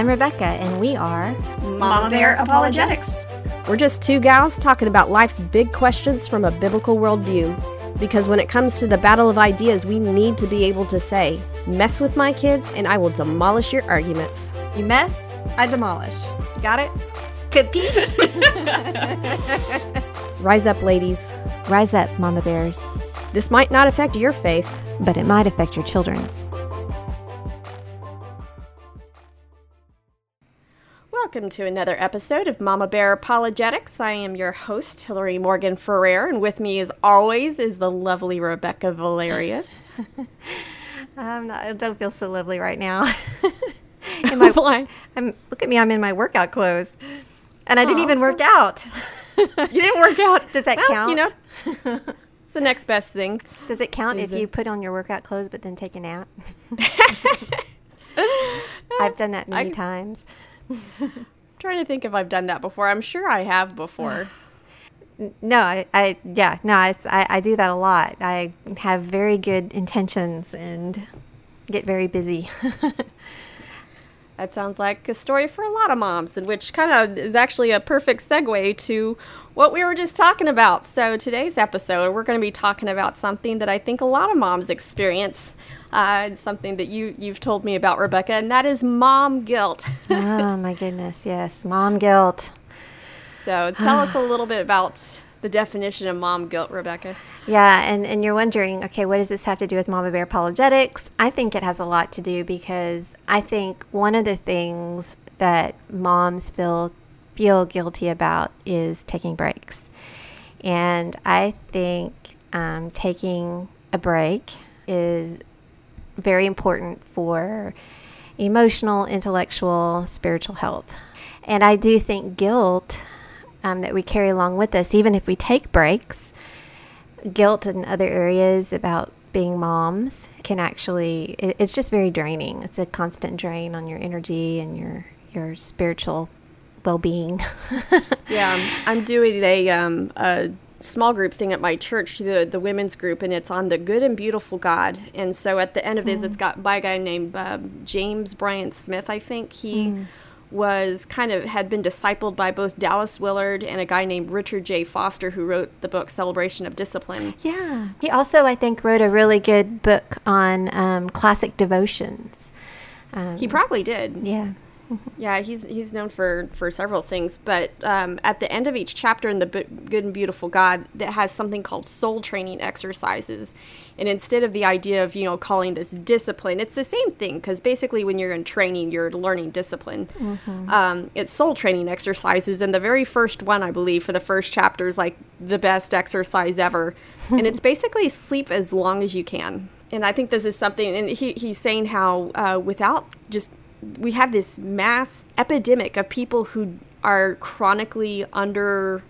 I'm Rebekah, and we are Mama Bear Apologetics. We're just two gals talking about life's big questions from a biblical worldview. Because when it comes to the battle of ideas, we need to be able to say, mess with my kids and I will demolish your arguments. You mess, I demolish. Got it? Capiche? Rise up, ladies. Rise up, Mama Bears. This might not affect your faith, but it might affect your children's. Welcome to another episode of Mama Bear Apologetics. I am your host, Hillary Morgan Ferrer, and with me, as always, is the lovely Rebekah Valerius. Not, I don't feel so lovely right now. in my, Why? I'm, look at me, I'm in my workout clothes. And I didn't even work out. you didn't work out. Does that well, count? You know, it's the next best thing. Does it count if you put on your workout clothes but then take a nap? I've done that many I, times. trying to think if I've done that before. I'm sure I have before. no, I, I, yeah, no, I, I do that a lot. I have very good intentions and get very busy. that sounds like a story for a lot of moms, and which kind of is actually a perfect segue to what we were just talking about. So, today's episode, we're going to be talking about something that I think a lot of moms experience uh, something that you you've told me about, Rebekah, and that is mom guilt. oh my goodness, yes, mom guilt. So tell us a little bit about the definition of mom guilt, Rebekah. Yeah, and, and you're wondering, okay, what does this have to do with Mama Bear apologetics? I think it has a lot to do because I think one of the things that moms feel feel guilty about is taking breaks. And I think um, taking a break is very important for emotional, intellectual, spiritual health. And I do think guilt um, that we carry along with us, even if we take breaks, guilt in other areas about being moms can actually it's just very draining it's a constant drain on your energy and your your spiritual well-being yeah I'm, I'm doing a, um, a small group thing at my church, the the women's group, and it's on the good and beautiful God. And so at the end of this, mm. it's got by a guy named uh, James Bryan Smith. I think he. Mm. Was kind of had been discipled by both Dallas Willard and a guy named Richard J. Foster, who wrote the book Celebration of Discipline. Yeah. He also, I think, wrote a really good book on um, classic devotions. Um, he probably did. Yeah. Yeah, he's he's known for for several things, but um, at the end of each chapter in the B- Good and Beautiful God, that has something called soul training exercises, and instead of the idea of you know calling this discipline, it's the same thing because basically when you're in training, you're learning discipline. Mm-hmm. Um, it's soul training exercises, and the very first one, I believe, for the first chapter is like the best exercise ever, and it's basically sleep as long as you can and I think this is something, and he, he's saying how uh, without just we have this mass epidemic of people who are chronically under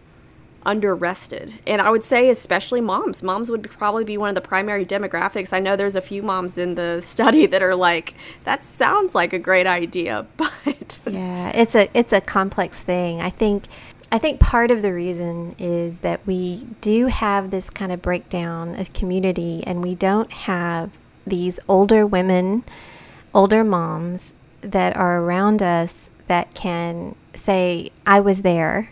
under rested and i would say especially moms. Moms would probably be one of the primary demographics. I know there's a few moms in the study that are like that sounds like a great idea but yeah it's a it's a complex thing. I think i think part of the reason is that we do have this kind of breakdown of community and we don't have these older women older moms that are around us that can say, I was there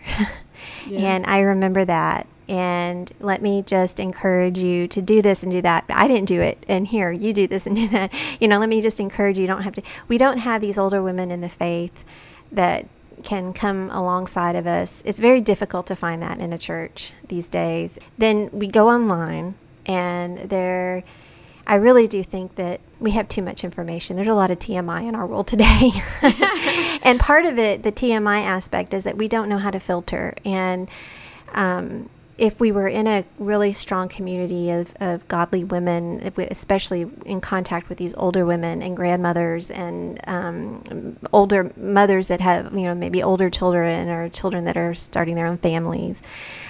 yeah. and I remember that. And let me just encourage you to do this and do that. I didn't do it. And here, you do this and do that. You know, let me just encourage you. You don't have to. We don't have these older women in the faith that can come alongside of us. It's very difficult to find that in a church these days. Then we go online and there I really do think that we have too much information. There's a lot of TMI in our world today. and part of it, the TMI aspect, is that we don't know how to filter. And um, if we were in a really strong community of, of godly women, especially in contact with these older women and grandmothers and um, older mothers that have, you know, maybe older children or children that are starting their own families,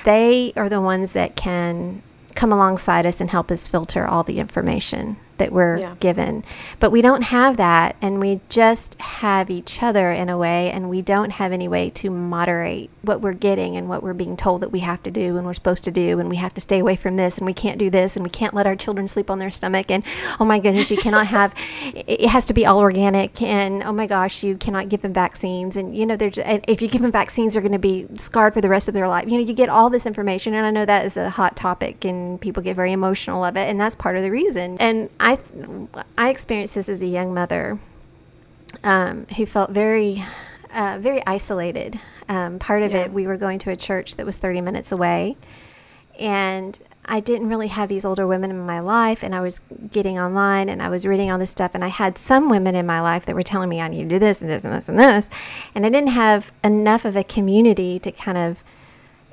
they are the ones that can come alongside us and help us filter all the information. That we're Yeah. given. But we don't have that, and we just have each other in a way, and we don't have any way to moderate what we're getting and what we're being told that we have to do and we're supposed to do, and we have to stay away from this, and we can't do this, and we can't let our children sleep on their stomach, and oh my goodness, you cannot have it has to be all organic, and oh my gosh, you cannot give them vaccines, and you know, they're just, and if you give them vaccines, they're going to be scarred for the rest of their life. You know, you get all this information, and I know that is a hot topic, and people get very emotional of it, and that's part of the reason. And I, I experienced this as a young mother, um, who felt very, uh, very isolated. Um, part of Yeah. it, we were going to a church that was 30 minutes away, and I didn't really have these older women in my life, and I was getting online and I was reading all this stuff, and I had some women in my life that were telling me I need to do this and this and this and this, and I didn't have enough of a community to kind of,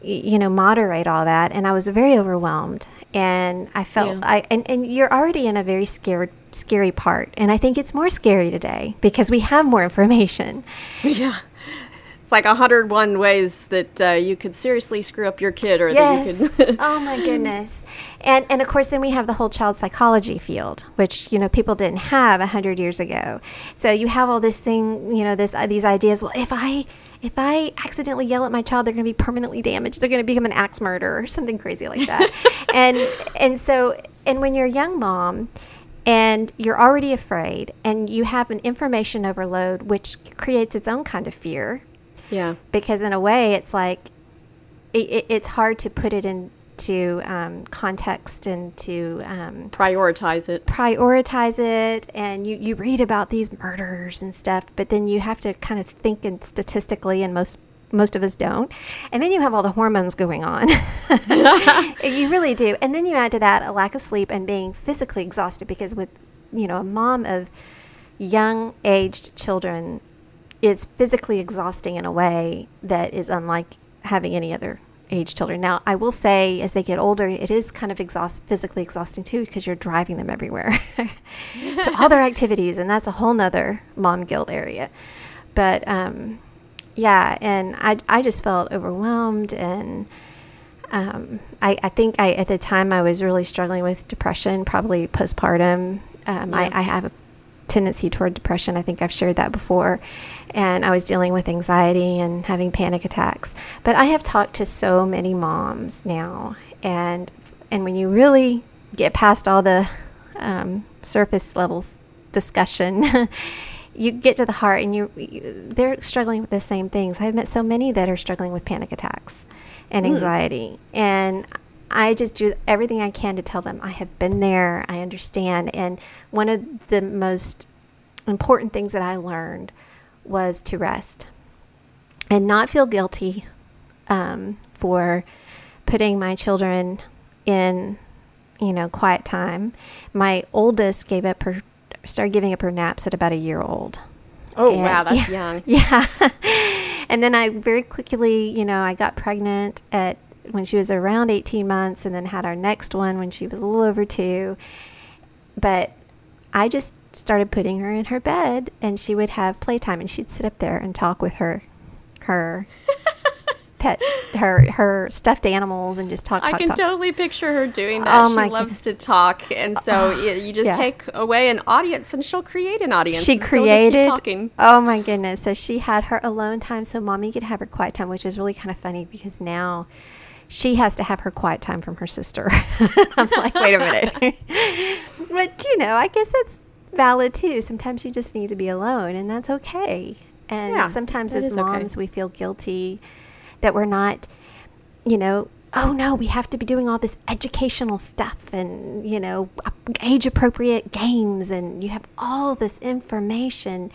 you know, moderate all that, and I was very overwhelmed, and I felt Yeah. I and, and you're already in a very scared scary part, and I think it's more scary today because we have more information. Yeah. It's like 101 ways that uh, you could seriously screw up your kid or Yes. that you could. oh my goodness. And and of course then we have the whole child psychology field, which you know people didn't have a hundred years ago. So you have all this thing, you know, this uh, these ideas. Well, if I if I accidentally yell at my child, they're going to be permanently damaged. They're going to become an axe murderer or something crazy like that. and and so and when you're a young mom and you're already afraid and you have an information overload which creates its own kind of fear yeah. because in a way it's like it, it, it's hard to put it into um, context and to um, Prioritize it. prioritize it and you, you read about these murders and stuff but then you have to kind of think and statistically and most most of us don't and then you have all the hormones going on you really do and then you add to that a lack of sleep and being physically exhausted because with you know a mom of young aged children is physically exhausting in a way that is unlike having any other age children. Now, I will say as they get older, it is kind of exhaust physically exhausting too because you're driving them everywhere to all their activities, and that's a whole nother mom guilt area. But um, yeah, and I, I just felt overwhelmed and um, I, I think I at the time I was really struggling with depression, probably postpartum. Um, Yeah. I, I have a tendency toward depression. I think I've shared that before. And I was dealing with anxiety and having panic attacks. But I have talked to so many moms now, and and when you really get past all the um, surface levels discussion. You get to the heart, and you, you they're struggling with the same things. I've met so many that are struggling with panic attacks and anxiety, and I just do everything I can to tell them I have been there, I understand. And one of the most important things that I learned was to rest and not feel guilty um, for putting my children in, you know, quiet time. My oldest gave up her, started giving up her naps at about a year old. Oh, And- wow. That's yeah, young. Yeah. and then I very quickly, you know, I got pregnant at when she was around 18 months and then had our next one when she was a little over two. But I just started putting her in her bed and she would have playtime and she'd sit up there and talk with her her pet her her stuffed animals and just talk talk I can talk. totally picture her doing that. Oh she loves to talk, and so oh, y you just yeah. take away an audience, and she'll create an audience. she created talking. oh my goodness so she had her alone time so mommy could have her quiet time which was really kind of funny because now she has to have her quiet time from her sister. I'm like wait a minute. But you know i guess that's valid too. Sometimes you just need to be alone and that's okay. And Yeah, sometimes as is okay. moms we feel guilty that we're not you know, oh no, we have to be doing all this educational stuff and, you know, uh, age appropriate games and you have all this information.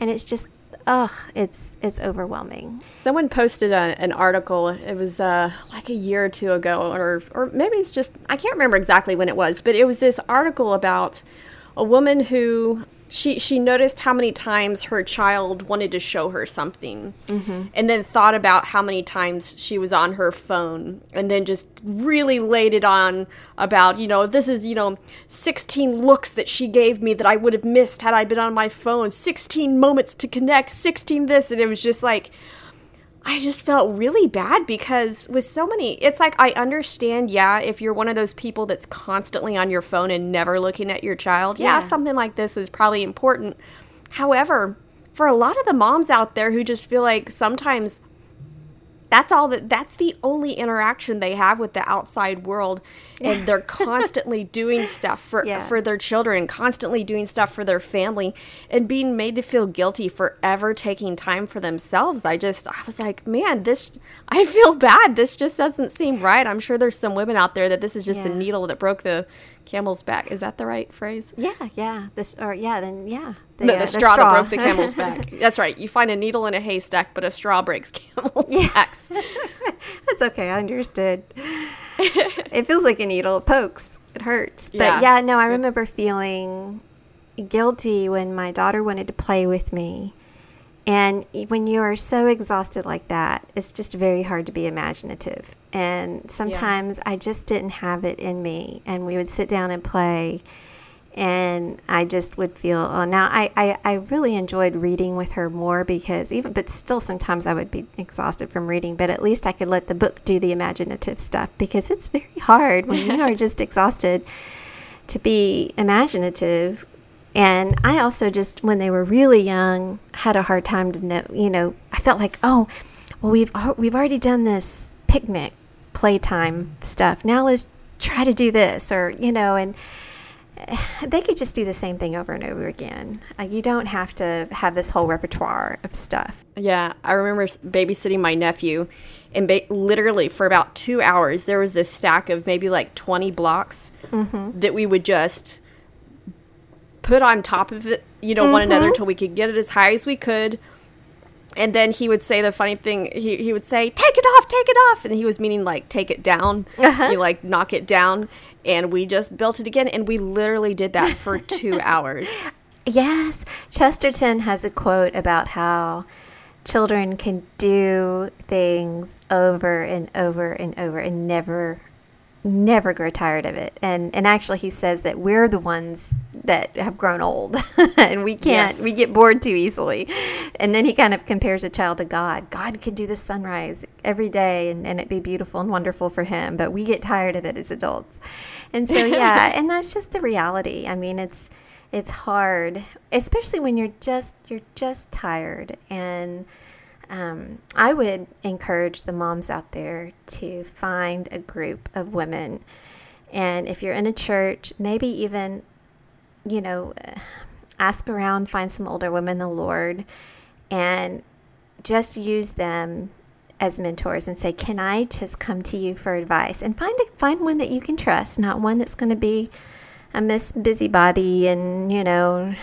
And it's just ugh, it's it's overwhelming. Someone posted a, an article. It was uh, like a year or two ago, or or maybe it's just I can't remember exactly when it was, but it was this article about a woman who she she noticed how many times her child wanted to show her something, mm-hmm. and then thought about how many times she was on her phone, and then just really laid it on about you know this is you know 16 looks that she gave me that I would have missed had I been on my phone, 16 moments to connect, 16 this, and it was just like. I just felt really bad because with so many, it's like I understand, yeah, if you're one of those people that's constantly on your phone and never looking at your child, yeah, Yeah. something like this is probably important. However, for a lot of the moms out there who just feel like sometimes that's all that that's the only interaction they have with the outside world. And they're constantly doing stuff for Yeah. for their children constantly doing stuff for their family and being made to feel guilty for ever taking time for themselves. I just i was like man this i feel bad. This just doesn't seem right. I'm sure there's some women out there that this is just the needle that broke the camel's back is that the right phrase Yeah, yeah. This or yeah, then yeah. The, no, uh, the straw, that broke the camel's back. That's right. You find a needle in a haystack, but a straw breaks camel's backs. That's okay. I understood. it feels like a needle. It pokes. It hurts. But Yeah. yeah, no, I remember feeling guilty when my daughter wanted to play with me. And when you are so exhausted like that, it's just very hard to be imaginative. And sometimes I just didn't have it in me. And we would sit down and play. And I just would feel, oh, now I, I, I really enjoyed reading with her more because even, but still sometimes I would be exhausted from reading, but at least I could let the book do the imaginative stuff because it's very hard when you are just exhausted to be imaginative. And I also just, when they were really young, had a hard time to know, you know, I felt like, oh, well, we've, we've already done this picnic playtime stuff. Now let's try to do this or, you know, and they could just do the same thing over and over again. Uh, you don't have to have this whole repertoire of stuff. Yeah, I remember babysitting my nephew, and ba- literally for about two hours, there was this stack of maybe like 20 blocks that we would just put on top of it, you know, one another mm-hmm. until we could get it as high as we could. And then he would say the funny thing. He, he would say, "Take it off, take it off," and he was meaning like take it down, uh-huh. you like knock it down. And we just built it again, and we literally did that for two hours. Yes, Chesterton has a quote about how children can do things over and over and over and never never grow tired of it. And and actually he says that we're the ones that have grown old and we can't Yes. we get bored too easily. And then he kind of compares a child to God. God can do the sunrise every day and, and it be beautiful and wonderful for him, but we get tired of it as adults. And so yeah, and that's just the reality. I mean it's it's hard, especially when you're just you're just tired. And um, I would encourage the moms out there to find a group of women, and if you're in a church, maybe even you know ask around, find some older women in the Lord, and just use them as mentors and say, "Can I just come to you for advice?" And find a, find one that you can trust, not one that's going to be a miss busybody and you know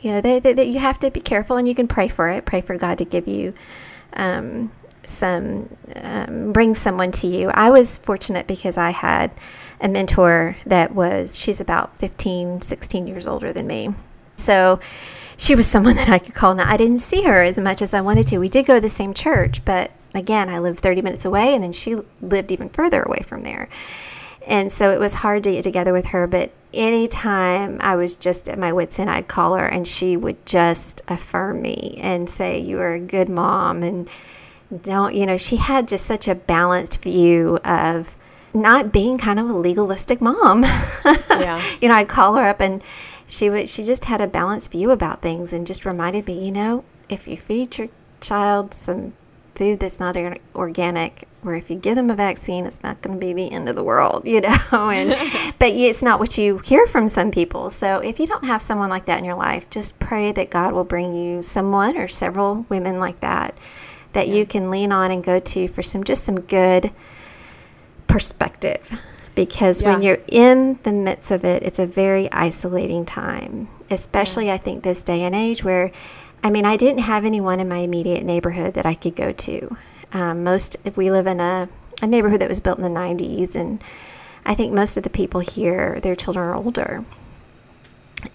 you know they- you have to be careful and you can pray for it pray for god to give you um, some um, bring someone to you. I was fortunate because i had a mentor that was she's about 15 16 years older than me. So she was someone that i could call. Now i didn't see her as much as i wanted to. We did go to the same church but again i lived 30 minutes away and then she lived even further away from there. And so it was hard to get together with her but anytime i was just at my wits end i'd call her and she would just affirm me and say you are a good mom and don't you know she had just such a balanced view of not being kind of a legalistic mom Yeah. you know i'd call her up and she would she just had a balanced view about things and just reminded me you know if you feed your child some food that's not or- organic or if you give them a vaccine it's not going to be the end of the world you know and but it's not what you hear from some people. So if you don't have someone like that in your life just pray that god will bring you someone or several women like that that you can lean on and go to for some just some good perspective. Because when you're in the midst of it it's a very isolating time especially i think this day and age where i mean i didn't have anyone in my immediate neighborhood that i could go to um, most if we live in a, a neighborhood that was built in the 90s and i think most of the people here their children are older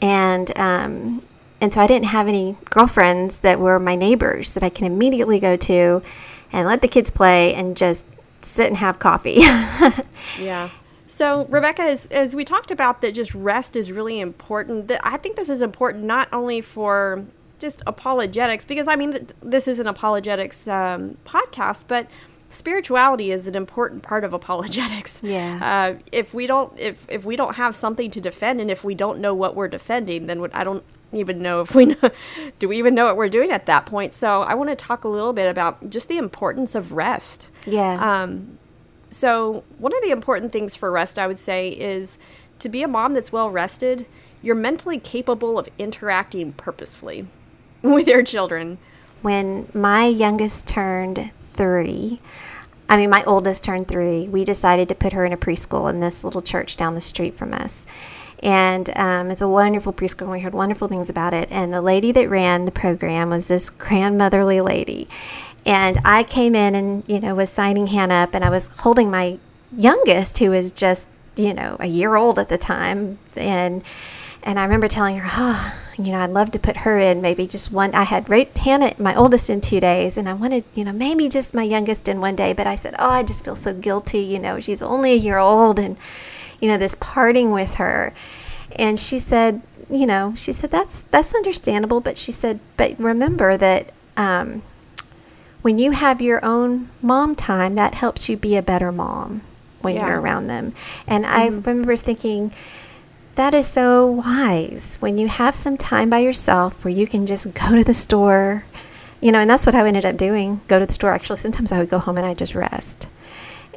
and um, and so I didn't have any girlfriends that were my neighbors that I can immediately go to and let the kids play and just sit and have coffee. Yeah. So, Rebekah, as, as we talked about, that just rest is really important. That I think this is important not only for just apologetics because I mean th- this is an apologetics um, podcast, but spirituality is an important part of apologetics. Yeah. Uh, if we don't if if we don't have something to defend and if we don't know what we're defending, then I don't even know if we know do we even know what we're doing at that point. So I want to talk a little bit about just the importance of rest. Yeah. Um, so one of the important things for rest, I would say, is to be a mom that's well rested. You're mentally capable of interacting purposefully with your children. when my youngest turned three, I mean, my oldest turned three, we decided to put her in a preschool in this little church down the street from us. And um, it's a wonderful preschool. and We heard wonderful things about it. And the lady that ran the program was this grandmotherly lady. And I came in and, you know, was signing Hannah up, and I was holding my youngest, who was just, you know, a year old at the time. And and I remember telling her, oh, you know, I'd love to put her in maybe just one. I had raped Hannah, my oldest, in two days, and I wanted, you know, maybe just my youngest in one day. But I said, oh, I just feel so guilty. You know, she's only a year old, and you know, this parting with her. And she said, you know, she said that's that's understandable, but she said, but remember that um, when you have your own mom time, that helps you be a better mom when Yeah. you're around them. And I remember thinking that is so wise when you have some time by yourself where you can just go to the store, you know, and that's what I ended up doing. Go to the store. Actually, sometimes I would go home and I just rest.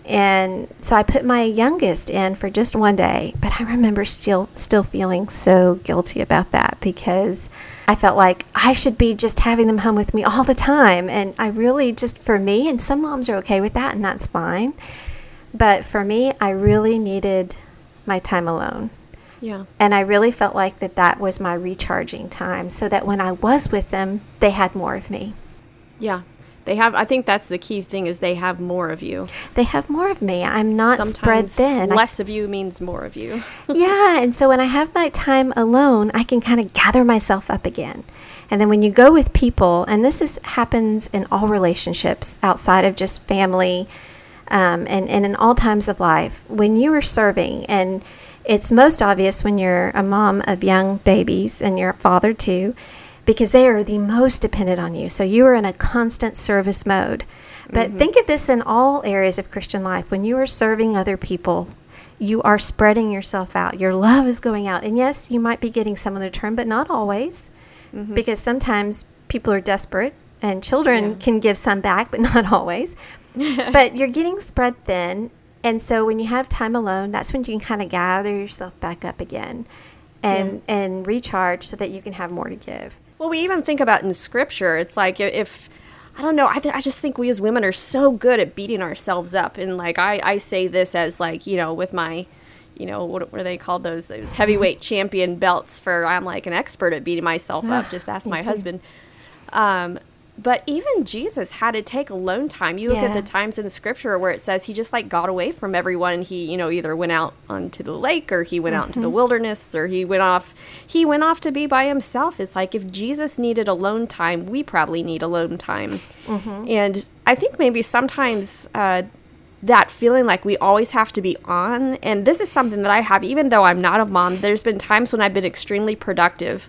And so I put my youngest in for just one day, but I remember still still feeling so guilty about that because I felt like I should be just having them home with me all the time. And I really just for me and some moms are okay with that and that's fine. But for me, I really needed my time alone. Yeah. And I really felt like that that was my recharging time so that when I was with them, they had more of me. Yeah. They have I think that's the key thing is they have more of you. They have more of me. I'm not spread Sometimes thin. I- less of you means more of you. yeah, and so when I have my time alone, I can kind of gather myself up again. And then when you go with people, and this is happens in all relationships outside of just family, um, and, and in all times of life, when you are serving, and it's most obvious when you're a mom of young babies and you're a father too, because they are the most dependent on you. So you are in a constant service mode. But mm-hmm. think of this in all areas of Christian life. When you are serving other people, you are spreading yourself out. Your love is going out. And yes, you might be getting some in return, but not always. Mm-hmm. Because sometimes people are desperate and children Yeah. can give some back, but not always. but you're getting spread thin. And so when you have time alone, that's when you can kind of gather yourself back up again and, and recharge so that you can have more to give. Well, we even think about in scripture, it's like if I don't know, I th- I just think we as women are so good at beating ourselves up, and like I I say this as like you know with my, you know what what are they called those those heavyweight champion belts for I'm like an expert at beating myself up. Just ask my husband. Um, but even Jesus had to take alone time. You look at the times in the scripture where it says he just like got away from everyone. He, you know, either went out onto the lake or he went out into the wilderness or he went off he went off to be by himself. It's like if Jesus needed alone time, we probably need alone time. And I think maybe sometimes uh, that feeling like we always have to be on, and this is something that I have, even though I'm not a mom, there's been times when I've been extremely productive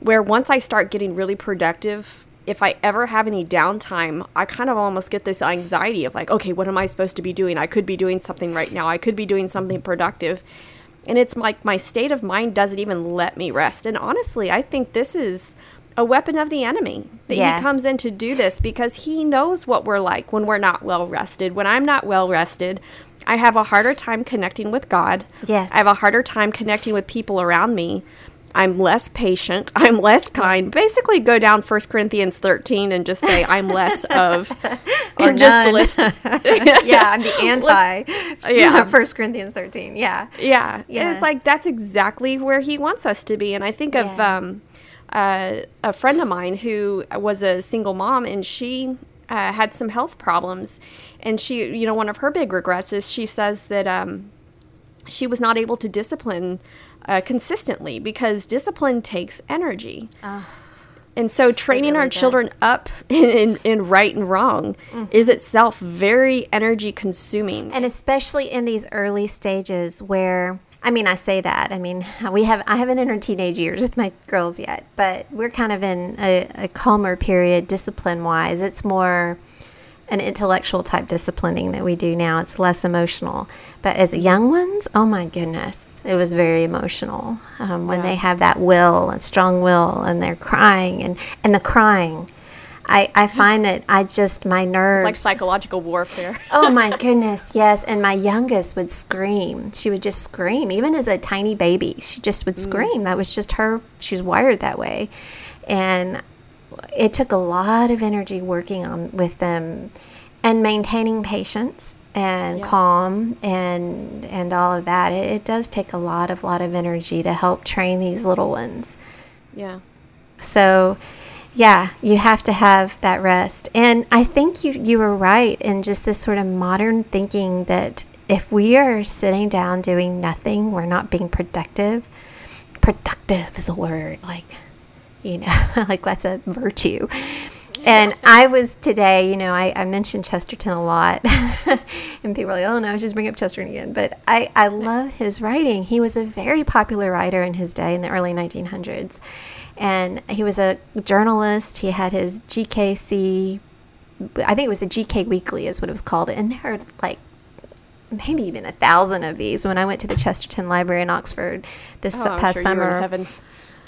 where once I start getting really productive, if I ever have any downtime, I kind of almost get this anxiety of like, okay, what am I supposed to be doing? I could be doing something right now. I could be doing something productive. And it's like my state of mind doesn't even let me rest. And honestly, I think this is a weapon of the enemy that Yeah. he comes in to do this because he knows what we're like when we're not well rested. When I'm not well rested, I have a harder time connecting with God. Yes. I have a harder time connecting with people around me. I'm less patient. I'm less kind. Basically, go down 1 Corinthians 13 and just say, I'm less of. Or and just none. list. yeah, I'm the anti. Yeah. First Corinthians 13. Yeah. Yeah. And it's like that's exactly where he wants us to be. And I think of Yeah. um, uh, a friend of mine who was a single mom and she uh, had some health problems. And she, you know, one of her big regrets is she says that um, she was not able to discipline uh, consistently because discipline takes energy. And so training really our does. children up in, in, in right and wrong is itself very energy consuming. And especially in these early stages where I mean, I say that. I mean, we have I haven't entered teenage years with my girls yet, but we're kind of in a, a calmer period, discipline wise. It's more an intellectual type disciplining that we do now. It's less emotional. But as young ones, oh my goodness, it was very emotional um, when yeah. they have that will and strong will and they're crying and, and the crying. I, I find that I just, my nerves. It's like psychological warfare. oh my goodness, yes. And my youngest would scream. She would just scream, even as a tiny baby. She just would mm. scream. That was just her. She was wired that way. And it took a lot of energy working on with them and maintaining patience and yeah. calm and and all of that. It, it, does take a lot of lot of energy to help train these little ones. Yeah. So yeah you have to have that rest. And i think you you were right in just this sort of modern thinking that if we are sitting down doing nothing we're not being productive. Productive is a word like you know, like that's a virtue. And I was today, you know, I, I mentioned Chesterton a lot, and people are like, oh no, I should just bring up Chesterton again. But I, I love his writing. He was a very popular writer in his day in the early 1900s. And he was a journalist. He had his GKC, I think it was a GK Weekly, is what it was called. And there are like maybe even a thousand of these when I went to the Chesterton Library in Oxford this oh, past sure summer.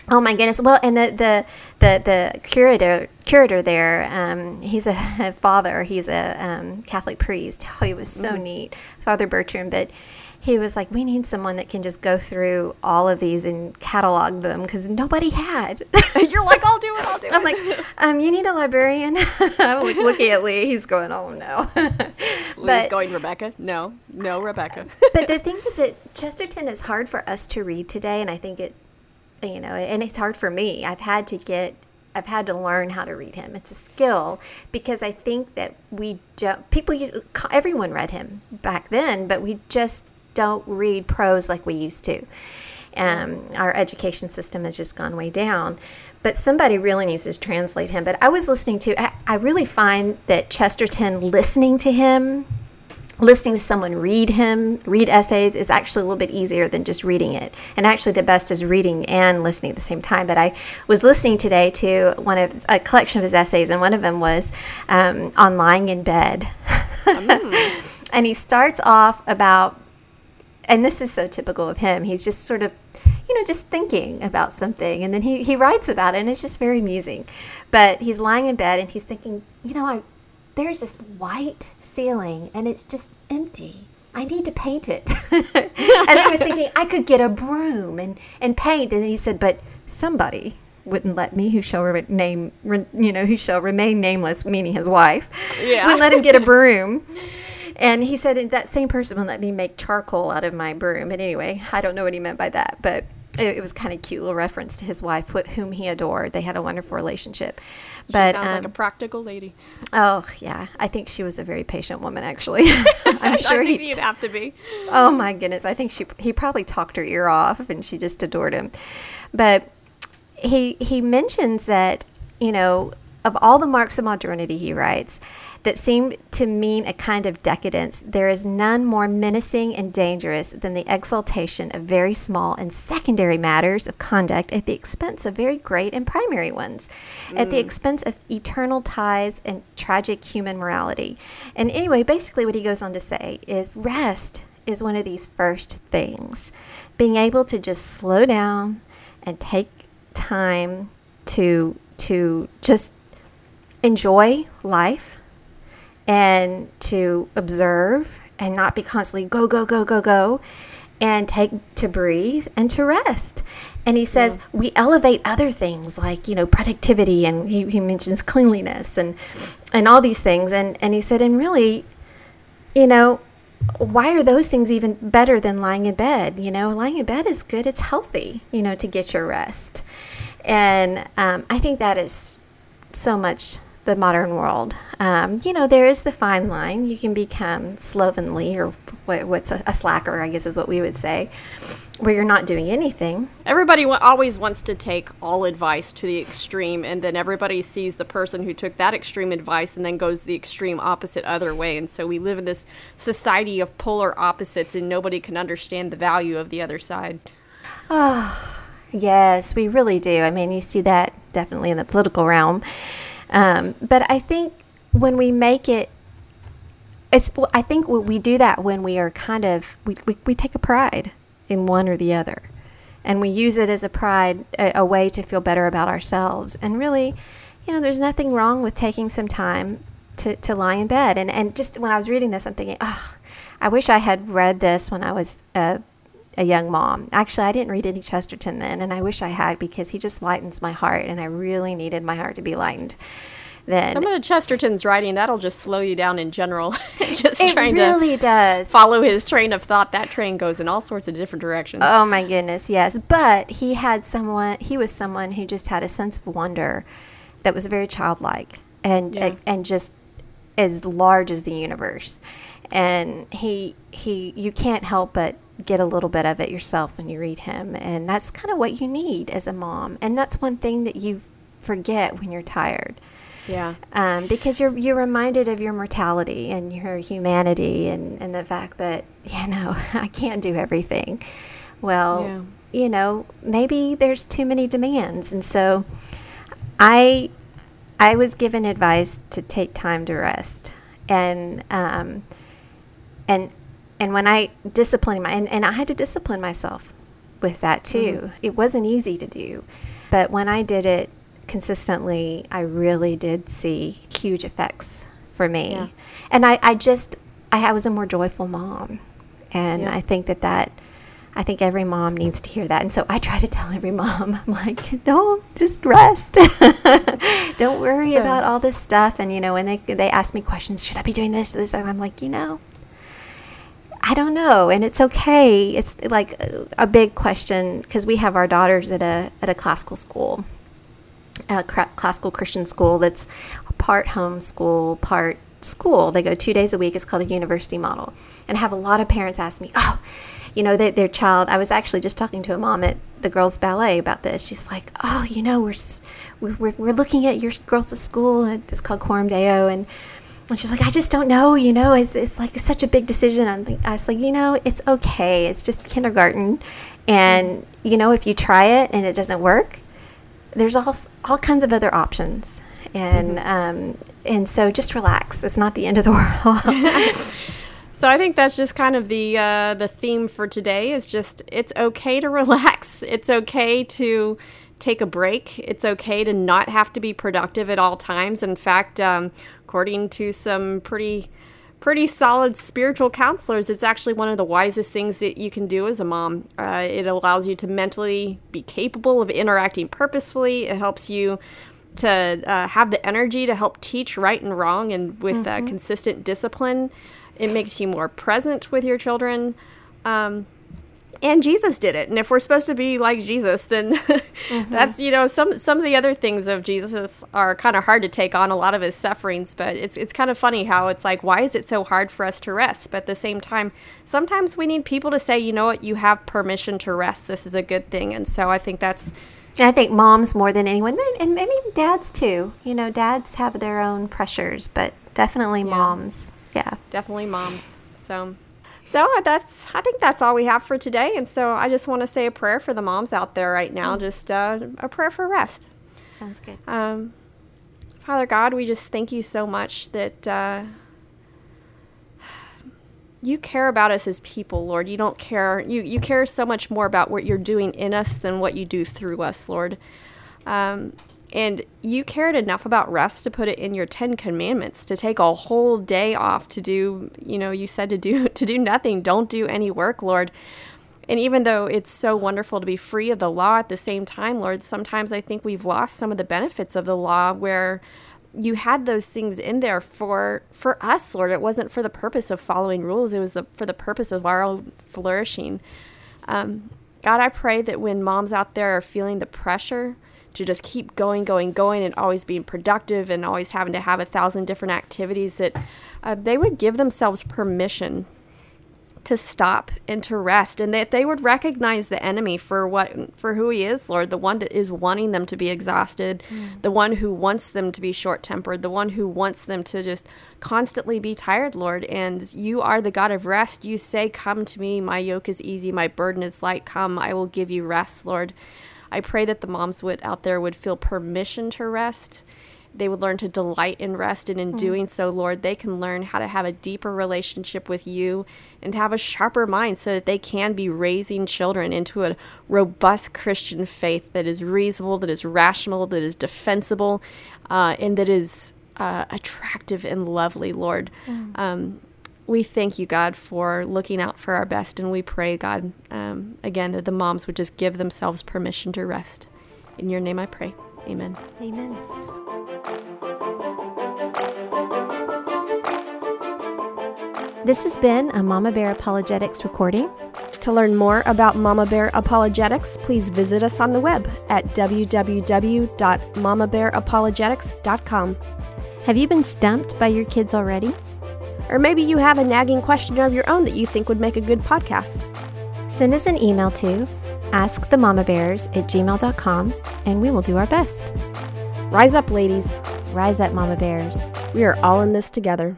Oh my goodness! Well, and the the the, the curator curator there, um, he's a, a, father. He's a um, Catholic priest. Oh, he was so mm. neat, Father Bertram. But he was like, we need someone that can just go through all of these and catalog them because nobody had. You're like, I'll do it. I'll do it. I'm like, um, you need a librarian. I'm like looking at Lee. He's going, oh no. Lee's going, Rebekah. No, no, Rebekah. but the thing is that Chesterton is hard for us to read today, and I think it you know, and it's hard for me. I've had to get I've had to learn how to read him. It's a skill because I think that we don't, people, everyone read him back then, but we just don't read prose like we used to. Um, our education system has just gone way down. But somebody really needs to translate him. But I was listening to, I, I really find that Chesterton, listening to him, listening to someone read him read essays is actually a little bit easier than just reading it. And actually the best is reading and listening at the same time. But i was listening today to one of a collection of his essays and one of them was um, on lying in bed. Mm. and he starts off about and this is so typical of him he's just sort of you know just thinking about something. And then he, he writes about it and it's just very amusing. But he's lying in bed and he's thinking you know i there's this white ceiling and it's just empty. I need to paint it. and I was thinking I could get a broom and, and paint. And he said, but somebody wouldn't let me, who shall re- name, re- you know, who shall remain nameless, meaning his wife, yeah. wouldn't let him get a broom. And he said that same person would let me make charcoal out of my broom. But anyway, I don't know what he meant by that, but it, it was kind of cute little reference to his wife, whom he adored. They had a wonderful relationship. But, she sounds um, like a um, practical lady. Oh yeah, I think she was a very patient woman. Actually, I'm sure he would have to be. Oh my goodness, I think she he probably talked her ear off, and she just adored him. But he he mentions that you know of all the marks of modernity, he writes that seem to mean a kind of decadence, there is none more menacing and dangerous than the exaltation of very small and secondary matters of conduct at the expense of very great and primary ones, mm. at the mm. expense of eternal ties and tragic human morality. And anyway, basically, what he goes on to say is rest is one of these first things. Being able to just slow down and take time to to just enjoy life and to observe and not be constantly go, go, go, go, go, and take to breathe and to rest. And he says yeah. we elevate other things like, you know, productivity and he, he mentions cleanliness and and all these things. And, and he said, and really, you know, why are those things even better than lying in bed? You know, lying in bed is good. It's healthy, you know, to get your rest. And um, I think that is so much the modern world. Um, you know, there is the fine line. You can become slovenly, or what, what's a, a, slacker, I guess is what we would say, where you're not doing anything. Everybody w- always wants to take all advice to the extreme, and then everybody sees the person who took that extreme advice and then goes the extreme opposite other way. And so we live in this society of polar opposites, and nobody can understand the value of the other side. Oh, yes, we really do. I mean, you see that definitely in the political realm. Um, but I think when we make it, it's, I think we do that when we are kind of, we, we, we take a pride in one or the other. And we use it as a pride, a, a way to feel better about ourselves. And really, you know, there's nothing wrong with taking some time to, to lie in bed. And, and just when I was reading this, I'm thinking, oh, I wish I had read this when I was a, a young mom. Actually, I didn't read any Chesterton then, and I wish I had because he just lightens my heart, and I really needed my heart to be lightened. Then some of the Chesterton's writing that'll just slow you down in general. just it trying really to does follow his train of thought. That train goes in all sorts of different directions. Oh my goodness, yes. But he had someone. He was someone who just had a sense of wonder that was very childlike and yeah. and just as large as the universe. And he he you can't help but get a little bit of it yourself when you read him. And that's kind of what you need as a mom. And that's one thing that you forget when you're tired. Yeah. Um, because you're you're reminded of your mortality and your humanity and, and the fact that, you know, I can't do everything. Well, yeah. you know, maybe there's too many demands. And so I I was given advice to take time to rest. And um, and and when I discipline my and, and I had to discipline myself with that too. Mm-hmm. It wasn't easy to do. But when I did it consistently, I really did see huge effects for me. Yeah. And I, I just I, I, was a more joyful mom. And yeah. I think that that I think every mom needs to hear that. And so I try to tell every mom, I'm like, don't just rest. don't worry so. about all this stuff. And, you know, when they, they ask me questions, should I be doing this, this? And I'm like, you know, I don't know, and it's okay. It's like a, a big question because we have our daughters at a at a classical school, a classical Christian school that's part home school, part school. They go two days a week. It's called the university model, and I have a lot of parents ask me, "Oh, you know, they, their child." I was actually just talking to a mom at the girls' ballet about this. She's like, "Oh, you know, we're we're we're looking at your girls' school. It's called Coram Deo, and." and she's like, I just don't know, you know, it's, it's like such a big decision. I'm think, I was like, you know, it's okay. It's just kindergarten. And, you know, if you try it and it doesn't work, there's all, all kinds of other options. And, mm-hmm. um, and so just relax. It's not the end of the world. so I think that's just kind of the, uh, the theme for today is just, it's okay to relax. It's okay to, take a break. It's okay to not have to be productive at all times. In fact, um, according to some pretty pretty solid spiritual counselors, it's actually one of the wisest things that you can do as a mom. Uh, it allows you to mentally be capable of interacting purposefully. It helps you to uh, have the energy to help teach right and wrong and with uh, mm-hmm. uh, consistent discipline. It makes you more present with your children. Um, and Jesus did it. And if we're supposed to be like Jesus, then mm-hmm. that's you know some some of the other things of Jesus are kind of hard to take on a lot of his sufferings. But it's it's kind of funny how it's like why is it so hard for us to rest? But at the same time, sometimes we need people to say, you know what, you have permission to rest. This is a good thing. And so I think that's. I think moms more than anyone, and maybe dads too. You know, dads have their own pressures, but definitely yeah. moms. Yeah, definitely moms. So so that's I think that's all we have for today. And so I just want to say a prayer for the moms out there right now, mm. just uh, a prayer for rest. Sounds good. Um, Father God, we just thank you so much that uh, you care about us as people, Lord. You don't care. You you care so much more about what you're doing in us than what you do through us, Lord. Um, and you cared enough about rest to put it in your 10 commandments to take a whole day off to do you know you said to do to do nothing. Don't do any work lord. And even though it's so wonderful to be free of the law at the same time lord sometimes i think we've lost some of the benefits of the law where you had those things in there for for us lord. It wasn't for the purpose of following rules. It was the, for the purpose of our own flourishing. Um, God, I pray that when moms out there are feeling the pressure to just keep going, going, going, and always being productive and always having to have a thousand different activities, that uh, they would give themselves permission to stop and to rest. And that they would recognize the enemy for what for who he is lord the one that is wanting them to be exhausted mm. the one who wants them to be short-tempered the one who wants them to just constantly be tired lord. And you are the god of rest. You say come to me. My yoke is easy. My burden is light. Come. I will give you rest lord i pray that the moms would out there would feel permission to rest they would learn to delight in rest. And in mm. doing so, Lord, they can learn how to have a deeper relationship with you and have a sharper mind so that they can be raising children into a robust Christian faith that is reasonable, that is rational, that is defensible, uh, and that is uh, attractive and lovely, Lord. Mm. Um, we thank you, God, for looking out for our best. And we pray, God, um, again, that the moms would just give themselves permission to rest. In your name I pray. Amen. Amen. This has been a Mama Bear Apologetics recording. To learn more about Mama Bear Apologetics, please visit us on the web at www.mamabearapologetics.com. Have you been stumped by your kids already? Or maybe you have a nagging question of your own that you think would make a good podcast. Send us an email to askthemamabears at gmail.com and we will do our best. Rise up, ladies. Rise up, Mama Bears. We are all in this together.